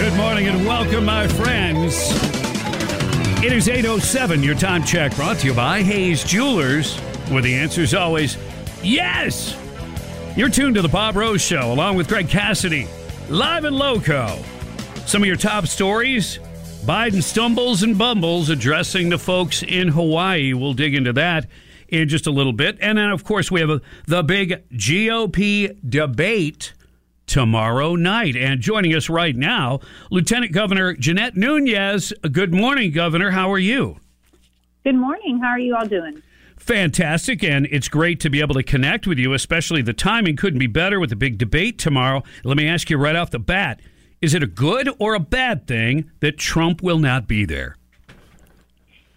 Good morning and welcome, my friends. It is 8.07, your time check brought to you by Hayes Jewelers, where the answer is always yes. You're tuned to the Bob Rose Show, along with Greg Cassidy, live and loco. Some of your top stories Biden stumbles and bumbles addressing the folks in Hawaii. We'll dig into that in just a little bit. And then, of course, we have a, the big GOP debate tomorrow night. And joining us right now, Lieutenant Governor Jeanette Nunez. Good morning, Governor. How are you? Good morning. How are you all doing? Fantastic, and it's great to be able to connect with you, especially the timing couldn't be better with the big debate tomorrow. Let me ask you right off the bat is it a good or a bad thing that Trump will not be there?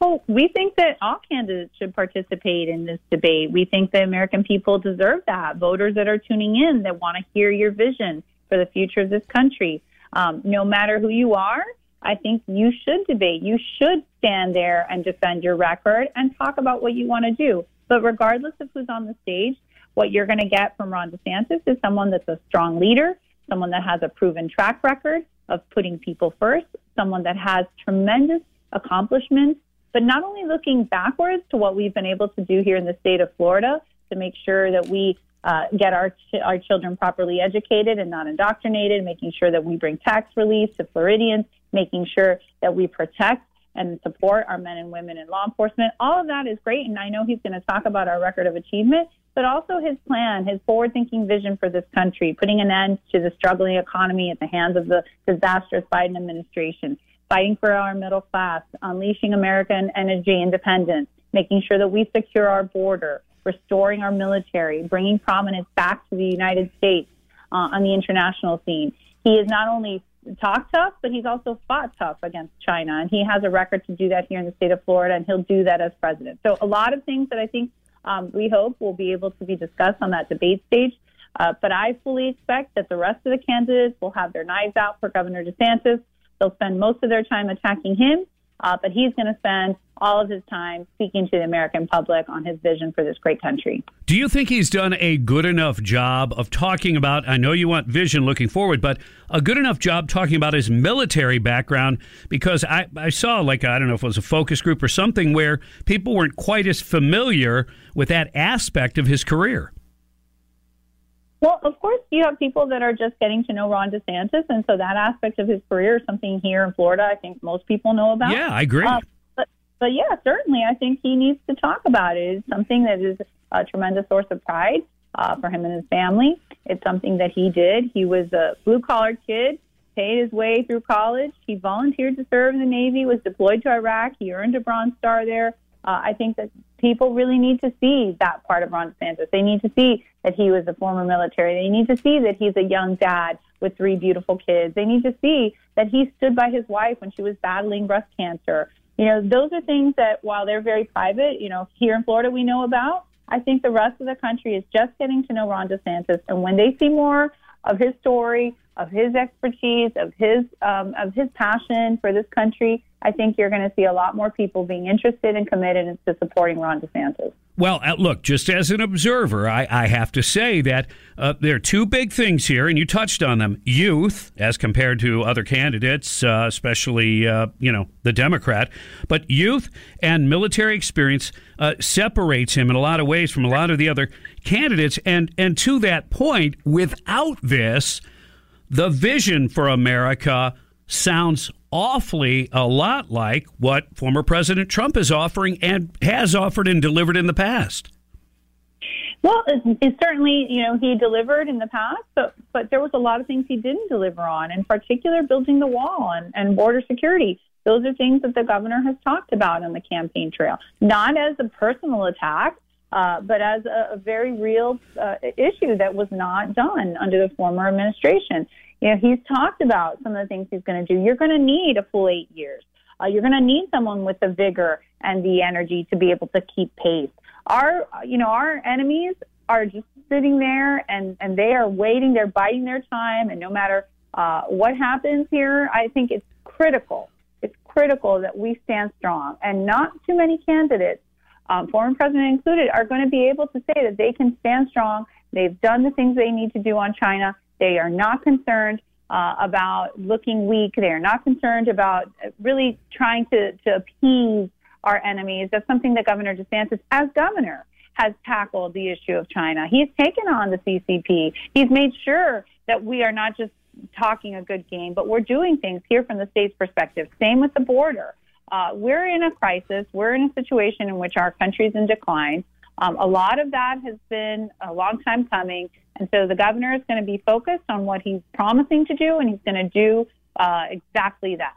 Well, we think that all candidates should participate in this debate. We think the American people deserve that. Voters that are tuning in that want to hear your vision for the future of this country. Um, no matter who you are, I think you should debate. You should stand there and defend your record and talk about what you want to do. But regardless of who's on the stage, what you're going to get from Ron DeSantis is someone that's a strong leader, someone that has a proven track record of putting people first, someone that has tremendous accomplishments but not only looking backwards to what we've been able to do here in the state of Florida to make sure that we uh, get our ch- our children properly educated and not indoctrinated, making sure that we bring tax relief to Floridians, making sure that we protect and support our men and women in law enforcement. All of that is great, and I know he's going to talk about our record of achievement, but also his plan, his forward-thinking vision for this country, putting an end to the struggling economy at the hands of the disastrous Biden administration fighting for our middle class, unleashing American energy independence, making sure that we secure our border, restoring our military, bringing prominence back to the United States uh, on the international scene. He has not only talked tough, but he's also fought tough against China, and he has a record to do that here in the state of Florida, and he'll do that as president. So, a lot of things that I think um, we hope will be able to be discussed on that debate stage. Uh, but I fully expect that the rest of the candidates will have their knives out for Governor DeSantis. They'll spend most of their time attacking him, uh, but he's going to spend all of his time speaking to the American public on his vision for this great country. Do you think he's done a good enough job of talking about? I know you want vision looking forward, but a good enough job talking about his military background? Because I, I saw, like, I don't know if it was a focus group or something where people weren't quite as familiar with that aspect of his career. Well, of course, you have people that are just getting to know Ron DeSantis, and so that aspect of his career is something here in Florida I think most people know about. Yeah, I agree. Uh, but, but yeah, certainly, I think he needs to talk about it. It's something that is a tremendous source of pride uh, for him and his family. It's something that he did. He was a blue collar kid, paid his way through college. He volunteered to serve in the Navy, was deployed to Iraq. He earned a Bronze Star there. Uh, I think that people really need to see that part of Ron DeSantis. They need to see that he was a former military. They need to see that he's a young dad with three beautiful kids. They need to see that he stood by his wife when she was battling breast cancer. You know, those are things that while they're very private, you know, here in Florida we know about. I think the rest of the country is just getting to know Ron DeSantis, and when they see more of his story, of his expertise, of his um, of his passion for this country, I think you're going to see a lot more people being interested and committed to supporting Ron DeSantis. Well, uh, look, just as an observer, I, I have to say that uh, there are two big things here, and you touched on them: youth, as compared to other candidates, uh, especially uh, you know the Democrat, but youth and military experience uh, separates him in a lot of ways from a lot of the other candidates. And and to that point, without this, the vision for America sounds awfully a lot like what former President Trump is offering and has offered and delivered in the past. Well, it, it certainly, you know, he delivered in the past, but but there was a lot of things he didn't deliver on. In particular, building the wall and, and border security. Those are things that the governor has talked about on the campaign trail, not as a personal attack, uh, but as a, a very real uh, issue that was not done under the former administration. You know, he's talked about some of the things he's going to do. You're going to need a full eight years. Uh, you're going to need someone with the vigor and the energy to be able to keep pace. Our, you know, our enemies are just sitting there and, and they are waiting. They're biding their time. And no matter uh, what happens here, I think it's critical. It's critical that we stand strong. And not too many candidates, um, former president included, are going to be able to say that they can stand strong. They've done the things they need to do on China. They are not concerned uh, about looking weak. They are not concerned about really trying to, to appease our enemies. That's something that Governor DeSantis, as governor, has tackled the issue of China. He's taken on the CCP. He's made sure that we are not just talking a good game, but we're doing things here from the state's perspective. Same with the border. Uh, we're in a crisis. We're in a situation in which our country's in decline. Um, a lot of that has been a long time coming. And so the governor is going to be focused on what he's promising to do, and he's going to do uh, exactly that.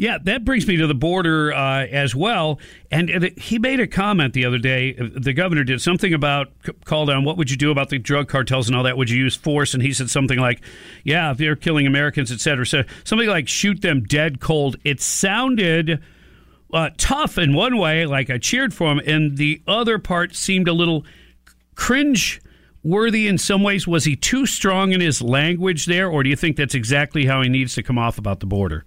Yeah, that brings me to the border uh, as well. And he made a comment the other day. The governor did something about called on what would you do about the drug cartels and all that? Would you use force? And he said something like, "Yeah, if they're killing Americans, et cetera." So something like shoot them dead cold. It sounded uh, tough in one way, like I cheered for him, and the other part seemed a little cringe worthy in some ways. Was he too strong in his language there, or do you think that's exactly how he needs to come off about the border?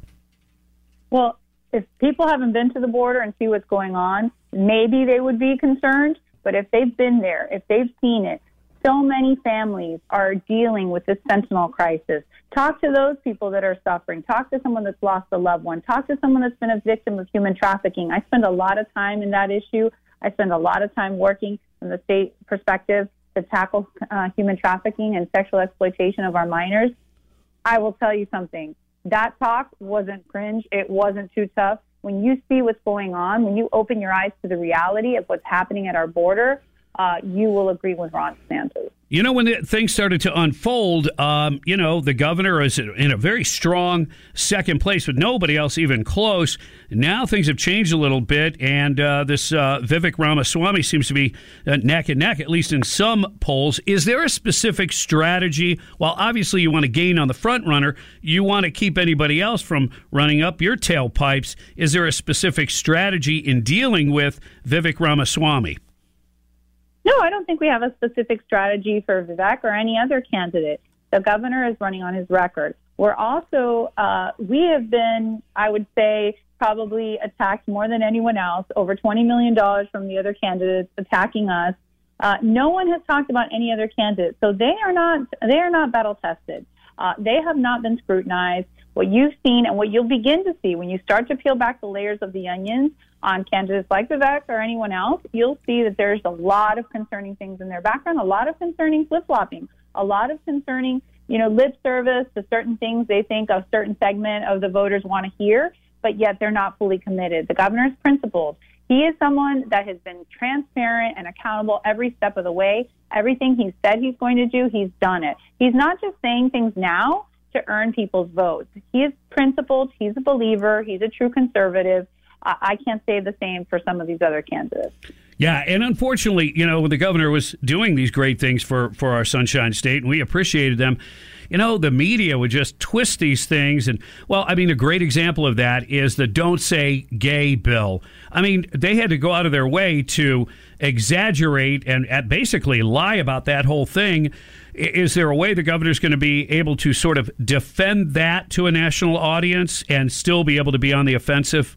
Well, if people haven't been to the border and see what's going on, maybe they would be concerned. But if they've been there, if they've seen it, so many families are dealing with this fentanyl crisis. Talk to those people that are suffering. Talk to someone that's lost a loved one. Talk to someone that's been a victim of human trafficking. I spend a lot of time in that issue. I spend a lot of time working from the state perspective to tackle uh, human trafficking and sexual exploitation of our minors. I will tell you something that talk wasn't cringe. It wasn't too tough. When you see what's going on, when you open your eyes to the reality of what's happening at our border, uh, you will agree with Ron DeSantis. You know, when the, things started to unfold, um, you know, the governor is in a very strong second place with nobody else even close. Now things have changed a little bit, and uh, this uh, Vivek Ramaswamy seems to be uh, neck and neck, at least in some polls. Is there a specific strategy? While obviously you want to gain on the front runner, you want to keep anybody else from running up your tailpipes. Is there a specific strategy in dealing with Vivek Ramaswamy? No, I don't think we have a specific strategy for Vivek or any other candidate. The governor is running on his record. We're also, uh, we have been, I would say, probably attacked more than anyone else. Over $20 million from the other candidates attacking us. Uh, no one has talked about any other candidates, so they are not they are not battle tested. Uh, they have not been scrutinized. What you've seen and what you'll begin to see when you start to peel back the layers of the onions on candidates like Vivek or anyone else, you'll see that there's a lot of concerning things in their background, a lot of concerning flip flopping, a lot of concerning, you know, lip service to certain things they think a certain segment of the voters want to hear, but yet they're not fully committed. The governor's principles. He is someone that has been transparent and accountable every step of the way. Everything he said he's going to do, he's done it. He's not just saying things now to earn people's votes. He is principled. He's a believer. He's a true conservative. I can't say the same for some of these other candidates. Yeah, and unfortunately, you know, when the governor was doing these great things for, for our Sunshine State, and we appreciated them. You know, the media would just twist these things. And, well, I mean, a great example of that is the Don't Say Gay bill. I mean, they had to go out of their way to exaggerate and basically lie about that whole thing. Is there a way the governor's going to be able to sort of defend that to a national audience and still be able to be on the offensive?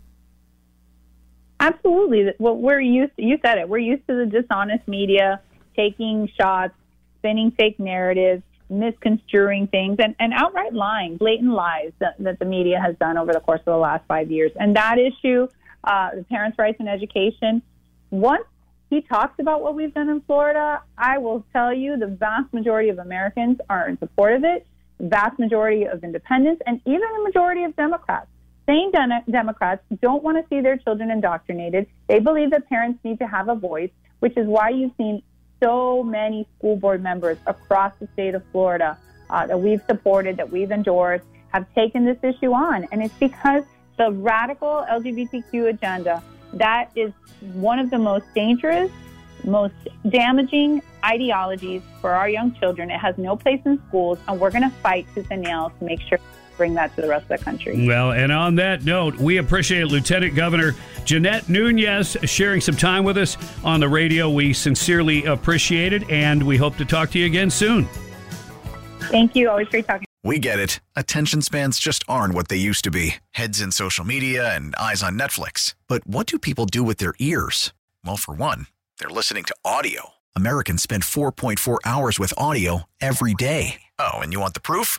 Absolutely. Well, we're used. To, you said it. We're used to the dishonest media taking shots, spinning fake narratives, misconstruing things, and, and outright lying, blatant lies that, that the media has done over the course of the last five years. And that issue, uh, the parents' rights in education, once he talks about what we've done in Florida, I will tell you the vast majority of Americans are in support of it. Vast majority of independents and even the majority of Democrats Sane Democrats don't want to see their children indoctrinated. They believe that parents need to have a voice, which is why you've seen so many school board members across the state of Florida uh, that we've supported, that we've endorsed, have taken this issue on. And it's because the radical LGBTQ agenda, that is one of the most dangerous, most damaging ideologies for our young children. It has no place in schools, and we're going to fight tooth and nail to make sure bring that to the rest of the country. Well, and on that note, we appreciate Lieutenant Governor Jeanette Nunez sharing some time with us on the radio. We sincerely appreciate it, and we hope to talk to you again soon. Thank you. Always great talking. We get it. Attention spans just aren't what they used to be heads in social media and eyes on Netflix. But what do people do with their ears? Well, for one, they're listening to audio. Americans spend 4.4 hours with audio every day. Oh, and you want the proof?